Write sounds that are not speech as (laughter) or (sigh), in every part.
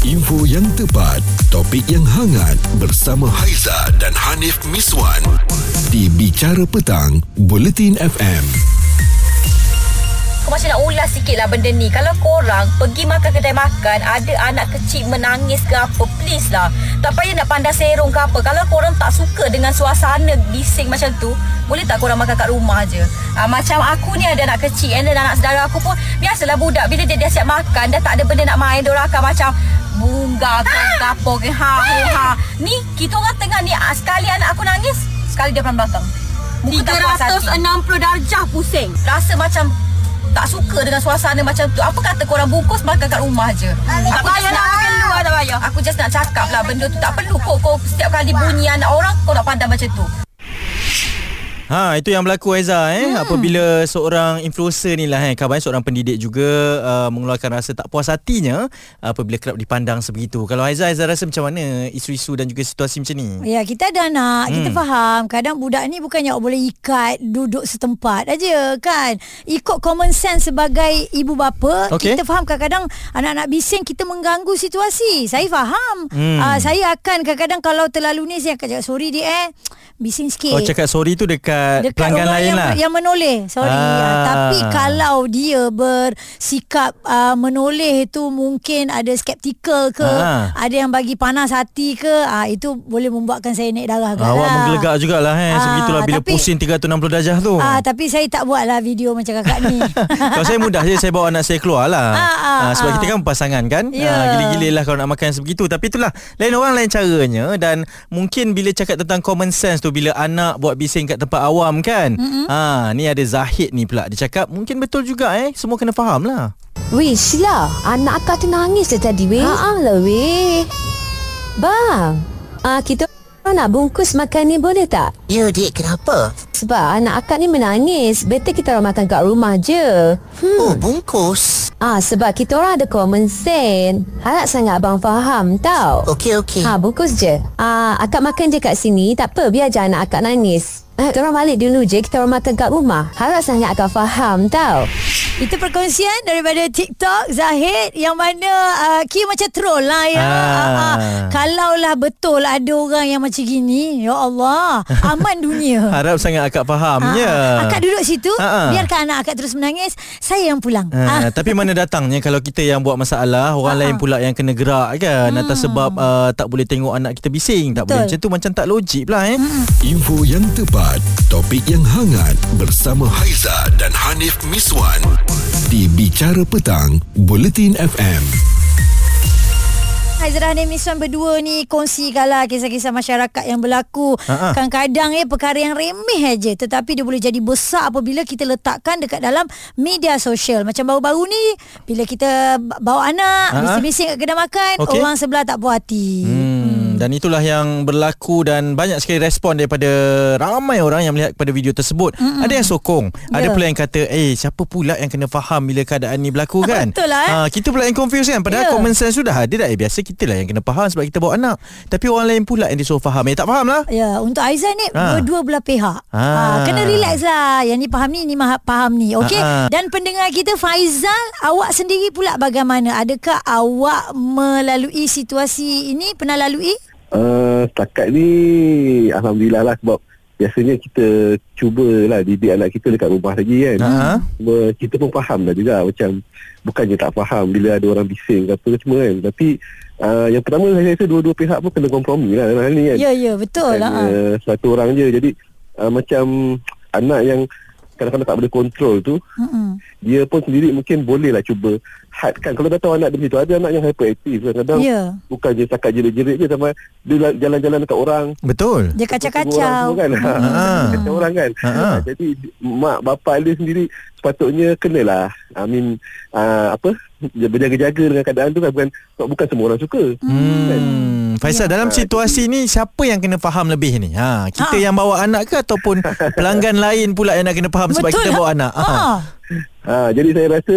Info yang tepat, topik yang hangat bersama Haiza dan Hanif Miswan di Bicara Petang, Buletin FM. Aku macam nak ulas sikit lah benda ni. Kalau korang pergi makan kedai makan Ada anak kecil menangis ke apa Please lah. Tak payah nak pandang serong ke apa. Kalau korang tak suka dengan suasana bising macam tu Boleh tak korang makan kat rumah je ha, Macam aku ni ada anak kecil And dan anak saudara aku pun Biasalah budak Bila dia dah siap makan Dah tak ada benda nak main Diorang akan macam Bunga ke Gapo ke Ha ha ha Ni kita orang tengah ni ah, Sekali anak aku nangis Sekali dia pelan belakang Muka tak puas hati. 360 darjah pusing. Rasa macam tak suka dengan suasana macam tu. Apa kata korang bungkus makan kat rumah je? Tak payah nak makan luar tak payah. Aku just nak cakap lah benda tu tak perlu kau kau setiap kali bunyi anak orang kau nak pandang macam tu. Ha itu yang berlaku Aiza eh hmm. apabila seorang influencer ni lah eh kabarnya seorang pendidik juga uh, mengeluarkan rasa tak puas hatinya apabila kerap dipandang sebegitu. Kalau Aiza Aiza rasa macam mana isu-isu dan juga situasi macam ni? Ya, kita ada anak, hmm. kita faham. Kadang budak ni bukannya boleh ikat duduk setempat aja kan. Ikut common sense sebagai ibu bapa, Okey. kita faham kadang-kadang anak-anak bising kita mengganggu situasi. Saya faham. Hmm. Uh, saya akan kadang-kadang kalau terlalu ni saya akan cakap sorry dia eh. Bising sikit. Oh cakap sorry tu dekat, dekat pelanggan orang lain yang, lah. yang menoleh sorry Ah. ah. tapi kalau dia bersikap uh, menoleh itu mungkin ada skeptikal ke Ah. ada yang bagi panas hati ke uh, itu boleh membuatkan saya naik darah kan Awak menggelegak jugalah eh Ah, sebegitulah bila tapi- pusing 360 darjah tu. Ah, tapi saya tak buat lah video macam kakak ni. (laughs) Kalau saya mudah je Saya bawa anak saya keluar lah Ah, ah, Ah, Sebab ah. kita kan pasangan kan Ya. Ah, Gila-gila lah Kalau nak makan sebegitu Tapi itulah Lain orang lain caranya Dan mungkin bila cakap tentang common sense tu Bila anak buat bising kat tempat awam kan? Ha, Ni ada Zahid ni pula. Dia cakap mungkin betul juga eh? Semua kena faham lah. Weh Sheila Anak akak tu nangis dah tadi weh. Haa lah weh. Bang ah, Kita nak bungkus makan ni boleh tak? Ya dik. Kenapa? Sebab anak akak ni menangis. Better kita orang makan kat rumah je. Hmm. Oh bungkus? Ah Sebab kita orang ada common sense. Harap sangat abang faham tau. Okey okey. Ha bungkus je. Ah, Akak makan je kat sini. Tak apa biar je anak akak nangis Kita orang balik dulu je. Kita orang makan kat rumah. Harap sangat akak faham tau Itu perkongsian daripada TikTok Zahid yang mana uh, kira macam troll lah ya. Ah. Ah. Ah. Kalaulah betul ada orang yang macam gini, ya Allah, aman (laughs) dunia. Harap sangat akak fahamnya Ah, akak duduk situ, Ah, ah. biarkan anak akak terus menangis, saya yang pulang. Ha, (laughs) Tapi mana datangnya kalau kita yang buat masalah Orang Ha, lain ha. pula yang kena gerak kan hmm. Atas sebab uh, tak boleh tengok anak kita bising Tak boleh Betul. macam tu Macam tak logik pula eh Info yang tepat, topik yang hangat bersama Haiza dan Hanif Miswan di Bicara Petang, Buletin FM. Haizrah dan Miswan berdua ni kongsikanlah kisah-kisah masyarakat yang berlaku. Ha-ha. Kadang-kadang ya perkara yang remeh aja tetapi dia boleh jadi besar apabila kita letakkan dekat dalam media sosial. Macam baru-baru ni bila kita bawa anak Ha-ha. bising-bising kat kedai makan, Okey. orang sebelah tak puas hati. Hmm, dan itulah yang berlaku dan banyak sekali respon daripada ramai orang yang melihat pada video tersebut. Mm-mm. Ada yang sokong, ada Ya. pula yang kata, "Eh, siapa pula yang kena faham bila keadaan ni berlaku kan?" Betul lah, eh? Ha, kita pula yang confuse kan. Padahal Ya. common sense sudah ada dah. Eh, biasa kita lah yang kena faham sebab kita bawa anak. Tapi orang lain pula yang disuruh faham. Eh, tak faham lah. Ya, untuk Aizan ni Ha. berdua belah pihak. Ha. Ha. kena relax lah. Yang ni faham ni, ni faham ni. Okey. Ha. Dan pendengar kita Faizal, awak sendiri pula bagaimana? Adakah awak melalui situasi ini pernah lalui? Uh, setakat ni Alhamdulillah lah sebab biasanya kita cubalah didik anak kita dekat rumah lagi kan. Ha. Cuma kita pun faham lah juga macam bukannya tak faham bila ada orang bising ke apa semua kan. Tapi uh, yang pertama saya rasa dua-dua pihak pun kena kompromi lah dalam hal ni kan. Ya, ya, betul Bukan, lah. Ha. uh, satu orang je. Jadi uh, macam anak yang kadang-kadang tak boleh kontrol tu Mm-mm. dia pun sendiri mungkin boleh lah cuba hadkan. Kalau dah tahu anak dia macam tu ada anak yang hyperaktif kadang-kadang Ya. bukan je setakat jerit-jerit je sama dia la- jalan-jalan dekat orang Betul. Dia Orang kacau-kacau. semua kan Ha. (laughs) kacau orang kan Ha. jadi mak bapak dia sendiri sepatutnya kenalah I mean uh, apa berjaga-jaga dengan keadaan tu kan bukan sebab bukan semua orang suka Hmm. Faisal Ya. dalam situasi ni siapa yang kena faham lebih ni? Ha, kita Ha. yang bawa anak ke ataupun (laughs) pelanggan lain pula yang nak kena faham sebab Betul kita lah. bawa anak? Ha. Ha. ha, jadi saya rasa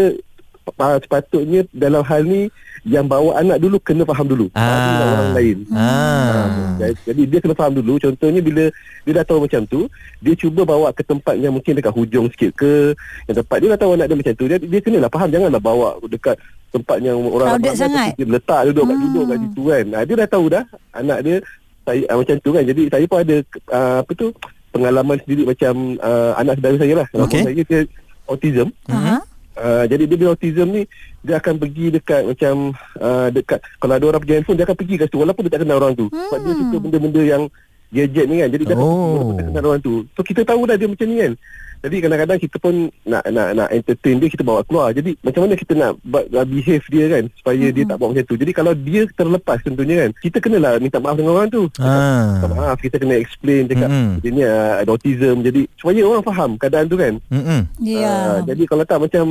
sepatutnya dalam hal ni yang bawa anak dulu kena faham dulu. Ah. Baru orang lain. Ah. Jadi- Jadi dia kena faham dulu Contohnya bila Dia dah tahu macam tu Dia cuba bawa ke tempat yang Mungkin dekat hujung sikit ke Yang tempat dia dah tahu anak dia macam tu Dia, dia kenalah faham Janganlah bawa dekat Tempat yang orang Crowded ramai sangat. Dia letak duduk kat duduk kat situ kan ha, Dia dah tahu dah Anak dia saya, ah, Macam tu kan Jadi saya pun ada ah, Apa tu Pengalaman sendiri macam ah, Anak saudara saya lah Anak Okey. saya dia autism Aha. Uh, jadi dia bila autism ni dia akan pergi dekat macam uh, dekat kalau ada orang pergi handphone dia akan pergi kat situ walaupun dia tak kenal orang tu hmm. sebab dia suka benda-benda yang gadget ni kan jadi dia Oh. orang tu so kita tahu dah dia macam ni kan jadi kadang-kadang kita pun nak nak nak entertain dia kita bawa keluar jadi macam mana kita nak buat uh, behave dia kan supaya dia tak buat macam tu jadi kalau dia terlepas tentunya kan kita kenalah minta maaf dengan orang tu Ah. minta maaf kita kena explain cakap Mm-mm. dia ni uh, ada autism jadi supaya orang faham keadaan tu kan Mm-mm. Ya. Ah, jadi kalau tak macam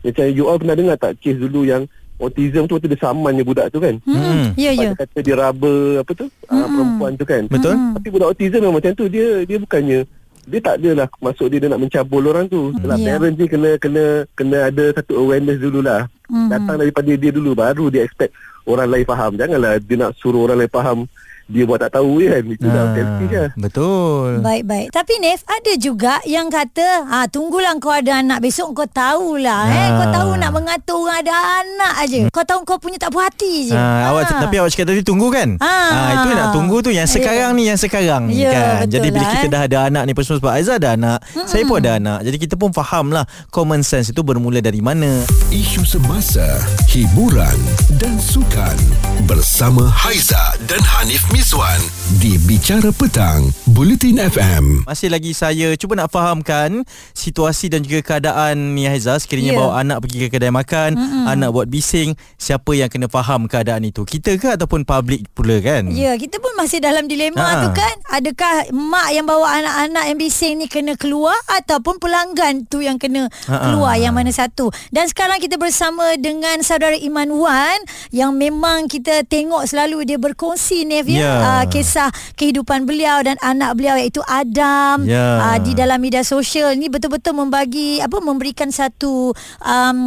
macam you all pernah dengar tak kes dulu yang autism tu waktu dia samannya budak tu kan. Hmm. Ya, ya. Dia kata dia raba apa tu ah, perempuan tu kan. Betul? Tapi budak autism memang macam tu dia dia bukannya dia tak adalah maksud dia dia nak mencabul orang tu. Kalau Ya. parent je kena kena kena ada satu awareness dululah. Mhm. Datang daripada dia dulu baru dia expect orang lain faham. Janganlah dia nak suruh orang lain faham dia buat tak tahu kan. Itu dah selfish lah. Betul. Baik baik. Tapi Nef ada juga yang kata, "Ah tunggulah kau ada anak besok kau tahulah eh Ah. kau tahu nak mengatur orang ada anak aje. Kau tahu kau punya tak puas hati je." Ha, awak Ah. tapi awak cakap tadi tunggu kan? Ah. Ha, itu nak tunggu tu yang Ya. sekarang ni yang sekarang ni Ya, kan. betul Jadi bila lah, kita eh. dah ada anak ni sebab Aizah ada anak, mm saya pun ada anak. Jadi kita pun faham lah common sense itu bermula dari mana. Isu semasa, hiburan dan sukan bersama Haiza dan Hanif Miswan di Bicara Petang, Bulletin FM. Masih lagi saya cuba nak fahamkan situasi dan juga keadaan ni Haiza sekiranya Ya. bawa anak pergi ke kedai makan, mm anak buat bising, siapa yang kena faham keadaan itu? Kita ke ataupun public pula kan? Ya, kita pun masih dalam dilema Ha. tu kan. Adakah mak yang bawa anak-anak yang bising ni kena keluar ataupun pelanggan tu yang kena Ha. keluar yang mana satu. Dan sekarang kita bersama dengan saudara Iman Wan yang memang kita tengok selalu dia berkongsi Nef ya, Ya. uh, kisah kehidupan beliau dan anak beliau iaitu Adam Ya. uh, di dalam media sosial ni betul-betul membagi apa memberikan satu um,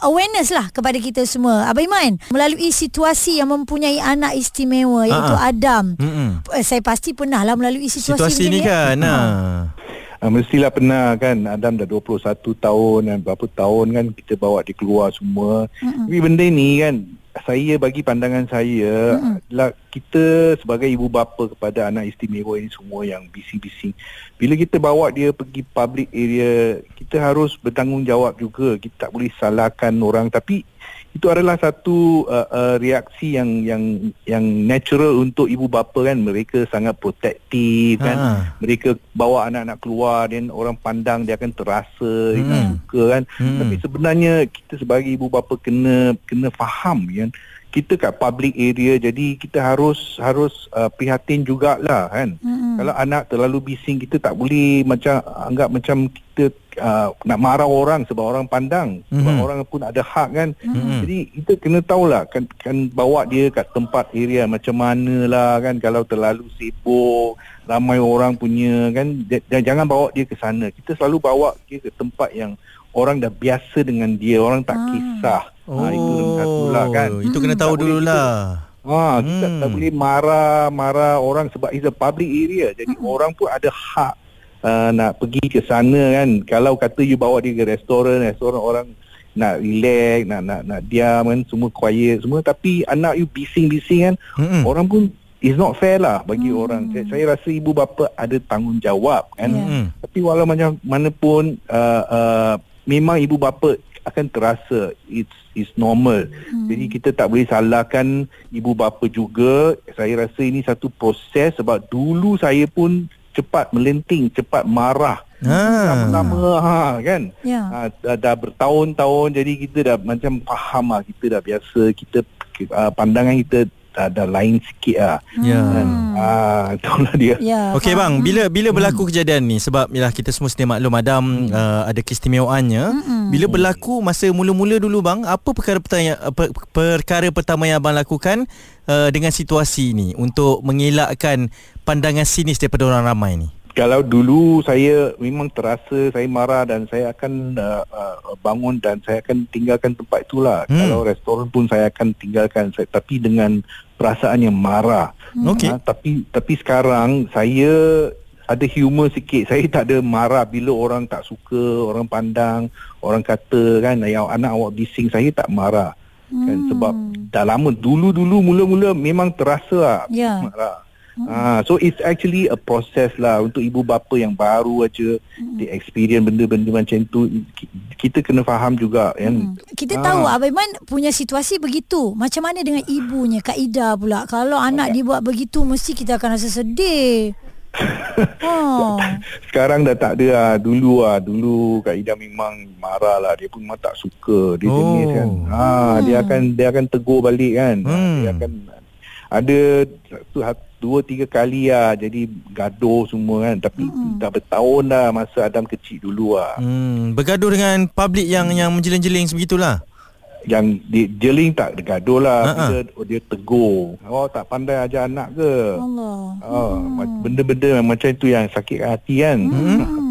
awareness lah kepada kita semua. Abang Iman melalui situasi yang mempunyai anak istimewa iaitu Ha. Adam. Mm-mm. Eh, Saya pasti pernah lah melalui situasi, Situasi ni ya. kan. Ha. Uh, mestilah pernah kan Adam dah 21 tahun dan berapa tahun kan kita bawa dia keluar semua. Mm-hmm. Tapi benda ni kan saya bagi pandangan saya mm-hmm. adalah kita sebagai ibu bapa kepada anak istimewa ini semua yang bising-bising. Bila kita bawa dia pergi public area, kita harus bertanggungjawab juga. Kita tak boleh salahkan orang tapi itu adalah satu uh, uh, reaksi yang yang yang natural untuk ibu bapa kan mereka sangat protektif kan Ha. mereka bawa anak-anak keluar dan orang pandang dia akan terasa dia Hmm. tak suka kan Hmm. tapi sebenarnya kita sebagai ibu bapa kena kena faham kan kita kat public area jadi kita harus harus uh, prihatin jugalah kan Mm-mm. kalau anak terlalu bising kita tak boleh macam anggap macam kita uh, nak marah orang sebab orang pandang sebab Mhm. orang pun ada hak kan Mhm. jadi kita kena tahulah kan kan bawa dia kat tempat area macam mana lah kan kalau terlalu sibuk ramai orang punya kan dan, jangan bawa dia ke sana kita selalu bawa dia ke tempat yang orang dah biasa dengan dia orang tak Ah. kisah Oh, ha, itu nombor satu lah kan Itu kena tahu Tak boleh dululah. Ha, kita Hmm. tak boleh marah-marah orang sebab it's a public area. Jadi Hmm. orang pun ada hak uh, nak pergi ke sana kan. Kalau kata you bawa dia ke restoran, restoran orang nak relax, nak nak nak diam kan, semua quiet semua tapi anak you bising-bising kan, Mm-mm. orang pun is not fair lah bagi Hmm. orang. Saya, saya rasa ibu bapa ada tanggungjawab kan. Ya. Mm-mm. Tapi walau macam mana pun uh, uh, memang ibu bapa akan terasa it's it's normal. Hmm. Jadi kita tak boleh salahkan ibu bapa juga. Saya rasa ini satu proses sebab dulu saya pun cepat melenting, cepat marah. Ha. Lama-lama ha kan. Ya. Ha, dah, dah bertahun-tahun jadi kita dah macam faham lah kita dah biasa kita uh, pandangan kita dah lain sikit lah. Ya. Dan, ah, (laughs) itulah dia. Ya. Okey bang, bila bila berlaku kejadian ni sebab yalah kita semua sedia maklum Adam uh, ada keistimewaannya. Bila berlaku masa mula-mula dulu bang, apa perkara pertama yang, per, perkara pertama yang abang lakukan uh, dengan situasi ini untuk mengelakkan pandangan sinis daripada orang ramai ni? Kalau dulu saya memang terasa saya marah dan saya akan uh, uh, bangun dan saya akan tinggalkan tempat itulah. Hmm. Hmm. Kalau restoran pun saya akan tinggalkan saya, tapi dengan perasaan yang marah. Okey. Ha, tapi tapi sekarang saya ada humor sikit. Saya tak ada marah bila orang tak suka, orang pandang, orang kata kan yang anak awak bising saya tak marah. Kan sebab dah lama dulu-dulu mula-mula memang terasa lah Ya. marah. Ah, so it's actually a process lah untuk ibu bapa yang baru aja mm. dia experience benda-benda macam tu ki- kita kena faham juga kan. Kita Ah. tahu Abang Iman punya situasi begitu. Macam mana dengan ibunya Kak Ida pula? Kalau anak dibuat begitu mesti kita akan rasa sedih. oh. (laughs) Sekarang dah tak ada lah. Dulu lah. Dulu Kak Ida memang marah lah. Dia pun memang tak suka. Dia Oh. jenis kan. Ha, Dia akan dia akan tegur balik kan. Hmm. Dia akan ada satu, dua tiga kali lah. Jadi gaduh semua kan. Tapi dah bertahun dah masa Adam kecil dulu lah. Hmm, bergaduh dengan public yang yang menjeling-jeling sebegitulah. Yang dia jeling tak dia gaduh lah. Ha, ha. Bila dia tegur. Oh tak pandai ajar anak ke? Allah. Oh, benda-benda yang macam tu yang sakit hati kan. Hmm. (laughs)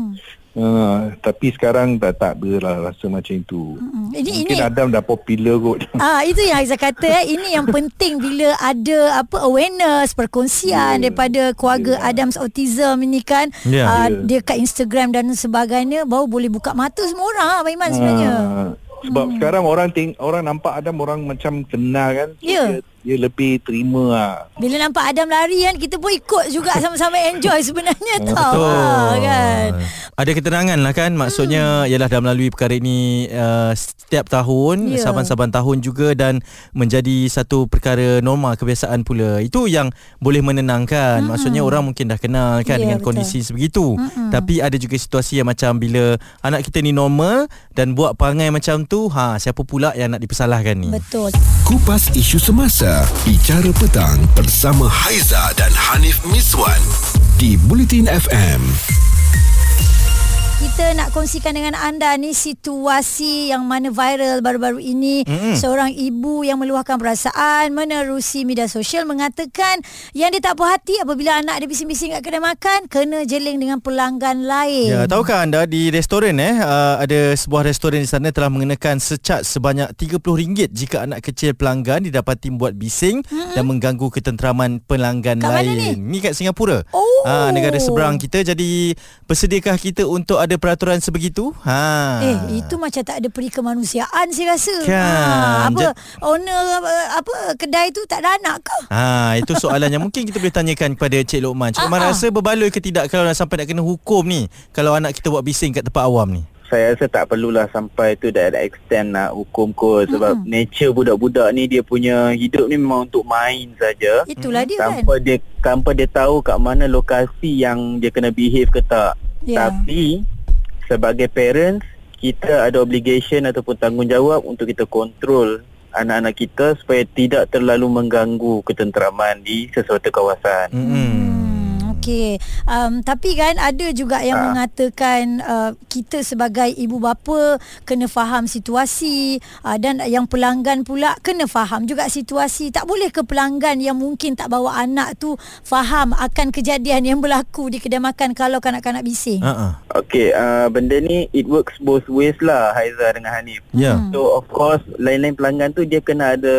Uh, tapi sekarang dah tak ada lah rasa macam itu. Hmm. Ini Mungkin ini Adam dah popular kot. (laughs) Ah itu yang Aizah kata eh ini yang penting bila ada apa awareness perkongsian Ya. daripada keluarga Ya. Adams Autism ini kan Ya. ah, Ya. dia kat Instagram dan sebagainya baru boleh buka mata semua orang Abang Iman sebenarnya. Ah, sebab hmm. sekarang orang ting orang nampak Adam orang macam kenal kan. Ya. Dia, dia lebih terima lah. Bila nampak Adam lari kan kita pun ikut juga (laughs) sama-sama enjoy sebenarnya tau. Betul. Ah, kan. Ada keterangan lah kan Maksudnya hmm. Ialah dah melalui perkara ini uh, Setiap tahun Ya. Saban-saban tahun juga Dan menjadi satu perkara normal Kebiasaan pula Itu yang boleh menenangkan hmm. Maksudnya orang mungkin dah kenal kan Ya, Dengan betul. kondisi sebegitu hmm. Tapi ada juga situasi yang macam Bila anak kita ni normal Dan buat perangai macam tu ha Siapa pula yang nak dipersalahkan ni Betul. Kupas isu semasa Bicara petang Bersama Haiza dan Hanif Miswan Di Bulletin FM Kita nak kongsikan dengan anda ni situasi yang mana viral baru-baru ini. Mm-mm. Seorang ibu yang meluahkan perasaan menerusi media sosial mengatakan yang dia tak puas hati apabila anak dia bising-bising kat kedai makan kena jeling dengan pelanggan lain. Ya, tahukah anda di restoran eh uh, ada sebuah restoran di sana telah mengenakan secat sebanyak RM30 jika anak kecil pelanggan didapati buat bising hmm. dan mengganggu ketenteraman pelanggan Kat mana lain. Ni kat Singapura. Oh. Ha, negara seberang kita jadi bersediakah kita untuk ada peraturan sebegitu? Ha. Eh, itu macam tak ada peri kemanusiaan saya rasa. Kan. Ha, apa Ja- owner apa, apa kedai tu tak ada anak ke? Ha, itu soalan yang mungkin kita boleh tanyakan kepada Cik Lokman. Cik Lokman Ah, ah. rasa berbaloi ke tidak kalau dah sampai nak kena hukum ni kalau anak kita buat bising kat tempat awam ni? saya rasa tak perlulah sampai tu dah ada extend nak hukum kot sebab Mm-mm. nature budak-budak ni dia punya hidup ni memang untuk main saja Itulah dia kan. tanpa dia tanpa dia tahu kat mana lokasi yang dia kena behave ke tak Ya. tapi sebagai parents kita ada obligation ataupun tanggungjawab untuk kita kontrol anak-anak kita supaya tidak terlalu mengganggu ketenteraman di sesuatu kawasan. Hmm. Okey. Um, tapi kan ada juga yang Ah. mengatakan uh, kita sebagai ibu bapa kena faham situasi uh, dan yang pelanggan pula kena faham juga situasi. Tak boleh ke pelanggan yang mungkin tak bawa anak tu faham akan kejadian yang berlaku di kedai makan kalau kanak-kanak bising. Ha ah. Okey, uh, benda ni it works both ways lah Haiza dengan Hanif. Ya. Hmm. So of course lain-lain pelanggan tu dia kena ada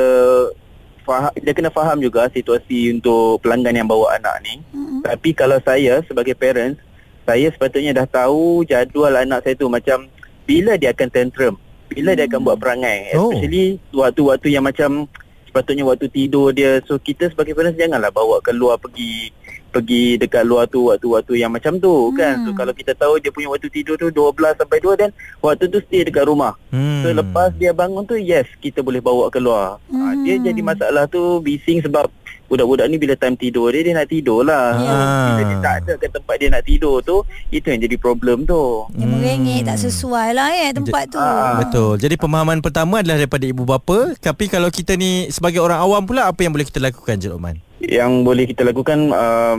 faham, dia kena faham juga situasi untuk pelanggan yang bawa anak ni. Mm-mm. Tapi kalau saya sebagai parents, saya sepatutnya dah tahu jadual anak saya tu macam bila dia akan tantrum, bila dia akan buat perangai. Oh. Especially waktu-waktu yang macam sepatutnya waktu tidur dia. So kita sebagai parents janganlah bawa keluar pergi pergi dekat luar tu waktu-waktu yang macam tu kan. So Hmm. kalau kita tahu dia punya waktu tidur tu 12 sampai 2 dan waktu tu stay dekat rumah. Hmm. So lepas dia bangun tu yes kita boleh bawa keluar. Hmm. Ha, dia Hmm. jadi masalah tu bising sebab budak-budak ni bila time tidur dia dia nak tidur lah. Ya. Bila dia tak ada ke tempat dia nak tidur tu itu yang jadi problem tu. Yang merengek tak sesuai lah eh tempat tu. Ah. Betul. Jadi pemahaman pertama adalah daripada ibu bapa. Tapi kalau kita ni sebagai orang awam pula apa yang boleh kita lakukan Cik Lokman? Yang boleh kita lakukan um,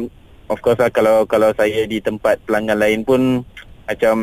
of course lah kalau kalau saya di tempat pelanggan lain pun macam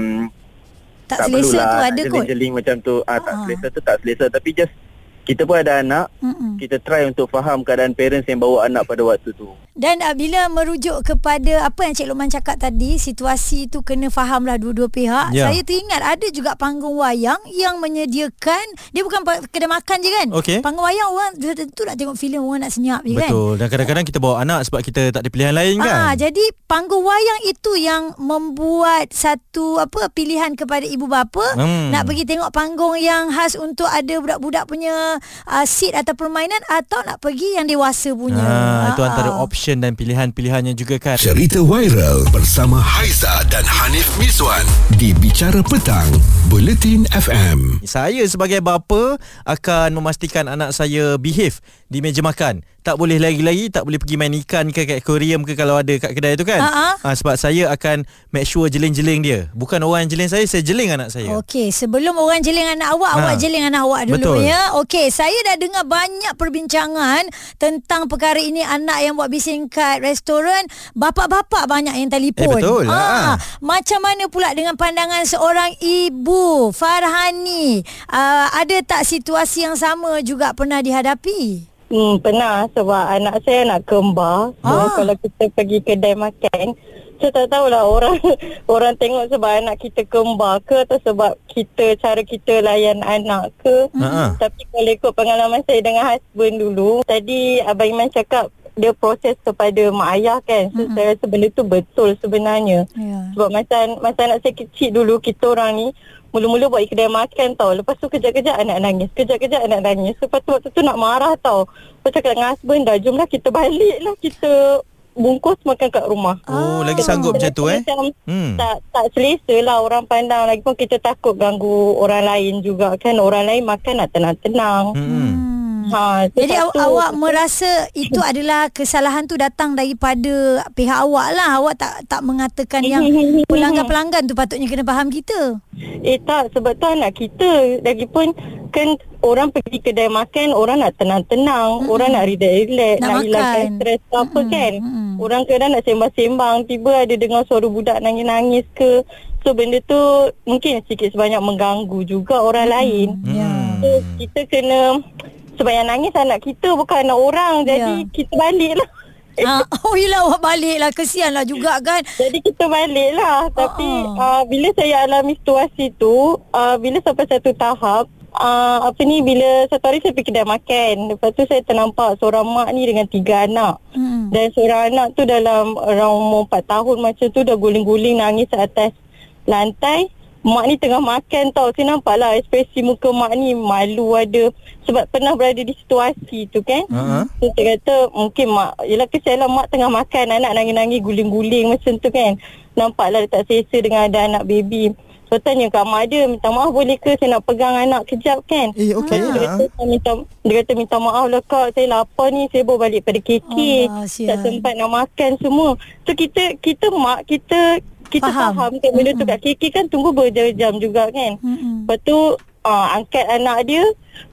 Tak, tak selesa tu ada kot. jeling-jeling macam tu. Ah, tak Ah. selesa tu tak selesa tapi just kita pun ada anak Mm-mm. kita try untuk faham keadaan parents yang bawa anak pada waktu tu. Dan uh, bila merujuk kepada apa yang Cik Lokman cakap tadi, situasi tu kena fahamlah dua-dua pihak. Ya. Saya teringat ada juga panggung wayang yang menyediakan, dia bukan kedai makan je kan? Okey. Panggung wayang orang tentu nak tengok filem orang nak senyap je kan? Betul. Dan kadang-kadang kita bawa anak sebab kita tak ada pilihan lain kan. Ah, jadi panggung wayang itu yang membuat satu apa pilihan kepada ibu bapa Hmm. nak pergi tengok panggung yang khas untuk ada budak-budak punya uh, seat atau permainan atau nak pergi yang dewasa punya. Ha, itu Ah, antara ah. Option dan pilihan-pilihannya juga kan. Cerita viral bersama Haiza dan Hanif Miswan di Bicara Petang, Buletin FM. Saya sebagai bapa akan memastikan anak saya behave di meja makan. Tak boleh lagi-lagi, tak boleh pergi main ikan ke kat aquarium ke kalau ada kat kedai tu kan. Ha-ha. Ha, sebab saya akan make sure jeling-jeling dia. Bukan orang yang jeling saya, saya jeling anak saya. Okey, sebelum orang jeling anak awak, Ha. awak jeling anak awak dulu Betul. ya. Okey, saya dah dengar banyak perbincangan tentang perkara ini anak yang buat bising kat restoran, bapa-bapa banyak yang telefon. Eh, betul. Ha. Macam mana pula dengan pandangan seorang ibu, Farhani? Uh, ada tak situasi yang sama juga pernah dihadapi? Hmm, pernah sebab anak saya nak kembar. So Ah. kalau kita pergi kedai makan, saya tak tahulah orang (laughs) orang tengok sebab anak kita kembar ke atau sebab kita cara kita layan anak ke. Ha-ha. Tapi kalau ikut pengalaman saya dengan husband dulu, tadi Abang Iman cakap dia proses kepada mak ayah kan. So saya rasa benda tu betul sebenarnya. Ya. Sebab masa masa anak saya kecil dulu kita orang ni mula-mula buat kedai makan tau. Lepas tu kejap-kejap anak nangis. Kejap-kejap anak nangis. Lepas tu waktu tu nak marah tau. Lepas cakap dengan husband dah jomlah kita balik lah. Kita bungkus makan kat rumah. Oh, lagi Sebab sanggup macam tu eh. Macam Hmm. tak tak selesa lah orang pandang. Lagipun kita takut ganggu orang lain juga kan. Orang lain makan nak tenang-tenang. Hmm. Ha, Jadi satu. awak merasa itu adalah kesalahan tu datang daripada pihak awak lah. Awak tak tak mengatakan yang (laughs) pelanggan-pelanggan tu patutnya kena faham kita. Eh tak sebab tu anak kita Lagipun kan orang pergi kedai makan orang nak tenang-tenang, mm-hmm. orang nak relax-relax, Nak nak, hilangkan stres apa Mm-mm, kan. mm-mm. Orang kadang nak sembang-sembang, tiba ada dengar suara budak nangis-nangis ke. So benda tu mungkin sikit sebanyak mengganggu juga orang lain. Ya. So kita kena sebab yang nangis anak kita bukan anak orang. Jadi Ya. kita balik lah. Ah, (laughs) oh yelah awak balik lah Kesian lah juga kan Jadi kita balik lah Tapi Oh. uh, bila saya alami situasi tu uh, Bila sampai satu tahap uh, Apa ni Bila satu hari saya pergi kedai makan Lepas tu saya ternampak seorang mak ni dengan tiga anak Mm-mm. Dan seorang anak tu dalam around umur 4 tahun macam tu Dah guling-guling nangis atas lantai Mak ni tengah makan tau. Saya nampak lah ekspresi muka mak ni malu ada Sebab pernah berada di situasi tu kan. So saya kata mungkin mak Yelah kesian lah mak tengah makan Anak nangis-nangis guling-guling macam tu kan? Nampaklah dia tak selesa dengan ada anak baby. So tanya kat mak dia Minta maaf boleh ke? Saya nak pegang anak kejap kan? Eh, okey. Dia kata, saya minta, dia kata minta maaf lah kak. Saya lapar ni Saya baru balik pada KK Allah, Tak sempat nak makan semua. So kita Kita mak Kita kita Faham. faham, kan benda tu kat KK kan tunggu berjam-jam juga kan. Mm-mm. Lepas tu uh, angkat anak dia.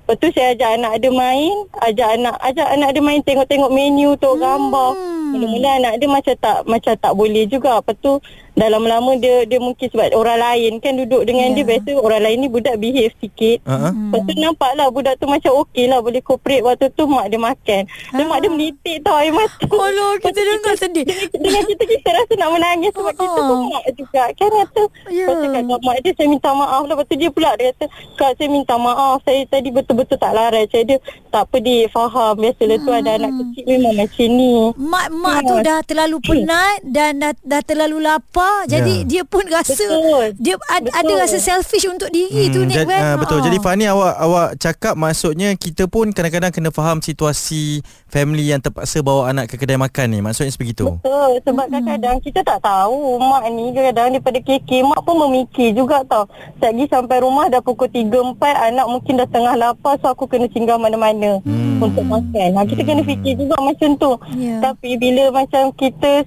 Lepas tu saya ajak anak dia main. Ajak anak ajak anak dia main tengok-tengok menu tu gambar. Mula-mula anak dia macam tak macam tak boleh juga. Lepas tu dah lama-lama dia dia mungkin sebab orang lain kan duduk dengan Ya. dia Biasa orang lain ni budak behave sikit. Ha-ha. Lepas tu nampak lah budak tu macam okey lah Boleh cooperate. Waktu tu mak dia makan. Dan mak dia menitik tau air mata. (laughs) Oh kita dengar sedih. dengan kita kita rasa nak menangis sebab kita pun mak juga kan kata. Yeah. cakap kat mak dia saya minta maaf lah. Lepas tu dia pula dia kata kak saya minta maaf. Saya tadi betul-betul tak larat. Saya dia tak apa dik faham. Biasalah tu ada anak kecil memang macam ni. Mak-mak tu Ya. dah terlalu penat dan dah, dah terlalu lapar. Jadi Ya. dia pun rasa Betul. dia ad, Betul. ada rasa selfish untuk diri tu Nik jad- kan. ah, betul. Ha. Jadi Fani awak awak cakap maksudnya kita pun kadang-kadang kena faham situasi family yang terpaksa bawa anak ke kedai makan ni. Maksudnya sebegitu. Betul sebab kadang-kadang kita tak tahu mak ni kadang-kadang daripada KK mak pun memikir juga tau Sagi sampai rumah dah pukul 3 4 anak mungkin dah tengah lapar so aku kena singgah mana-mana Hmm. untuk makan. Ha kita kena fikir juga macam tu. Ya. Tapi bila macam kita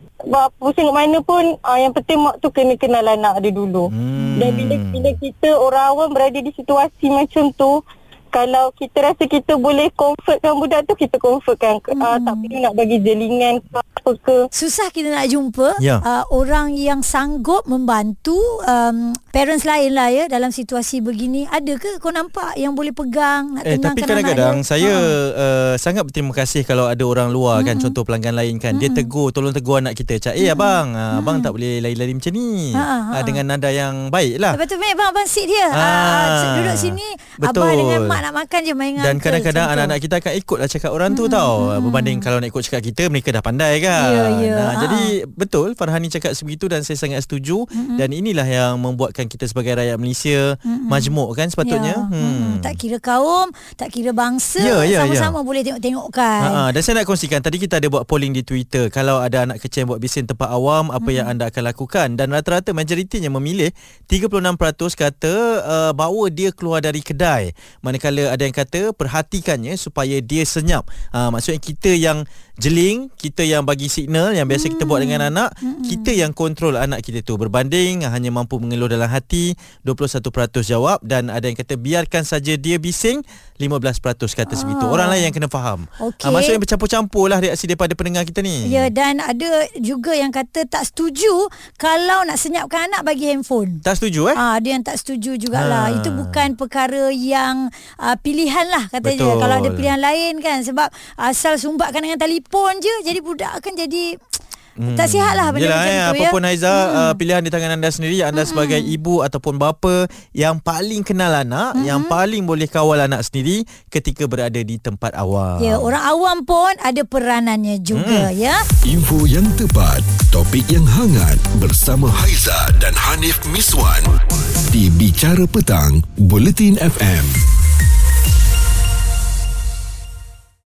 pusing kat mana pun uh, yang penting mak tu kena kenal anak dia dulu. Hmm. Dan bila bila kita orang awam berada di situasi macam tu kalau kita rasa kita boleh comfortkan budak tu kita comfortkan hmm. uh, tak perlu nak bagi jelingan ke apa ke. Susah kita nak jumpa Ya. uh, orang yang sanggup membantu um, parents lain lah ya dalam situasi begini. Ada ke kau nampak yang boleh pegang nak Eh tenangkan tapi kadang-kadang saya Ha. uh, sangat berterima kasih kalau ada orang luar kan contoh pelanggan lain kan dia tegur tolong tegur anak kita cak eh abang uh, abang tak boleh lari-lari macam ni Ha, ha, Ah, dengan nada yang baik lah Lepas tu Mek bang abang sit dia. Ah. Ah. duduk sini Betul. abang dengan mak nak makan je main Dan kadang-kadang anak-anak kita akan ikutlah cakap orang tu tau Berbanding kalau nak ikut cakap kita Mereka dah pandai kan Ya, ya. Nah, Ha. Jadi betul Farhani cakap sebegitu Dan saya sangat setuju. Dan inilah yang membuatkan kita sebagai rakyat Malaysia Majmuk kan sepatutnya? Ya. Hmm. Tak kira kaum, tak kira bangsa, Ya, ya, sama-sama boleh tengok-tengokkan. Ha, dan saya nak kongsikan tadi kita ada buat polling di Twitter. Kalau ada anak kecil yang buat bising tempat awam apa yang anda akan lakukan? Dan rata-rata majoritinya memilih 36% kata uh, bawa dia keluar dari kedai. Manakala ada yang kata perhatikannya supaya dia senyap. Uh, maksudnya kita yang jeling kita yang bagi signal yang biasa kita buat dengan anak kita yang kontrol anak kita tu berbanding hanya mampu mengeluh dalam hati 21% jawab dan ada yang kata biarkan saja dia bising 15% kata segitu orang lain yang kena faham. Ah, maksudnya bercampur-campur lah reaksi daripada pendengar kita ni Ya dan ada juga yang kata tak setuju kalau nak senyapkan anak bagi handphone. tak setuju eh Ah, ada yang tak setuju jugalah. Ha. Itu bukan perkara yang uh, pilihan lah katanya. Betul. Kalau ada pilihan lain kan sebab asal sumbatkan dengan telefon je jadi budak akan jadi tak sihat lah benda Yelah, macam eh, tu apa ya. pun Haiza uh, pilihan di tangan anda sendiri anda sebagai ibu ataupun bapa yang paling kenal anak yang paling boleh kawal anak sendiri ketika berada di tempat awam Ya, orang awam pun ada peranannya juga Hmm. ya. Info yang tepat, topik yang hangat bersama Haiza dan Hanif Miswan di Bicara Petang, Bulletin FM.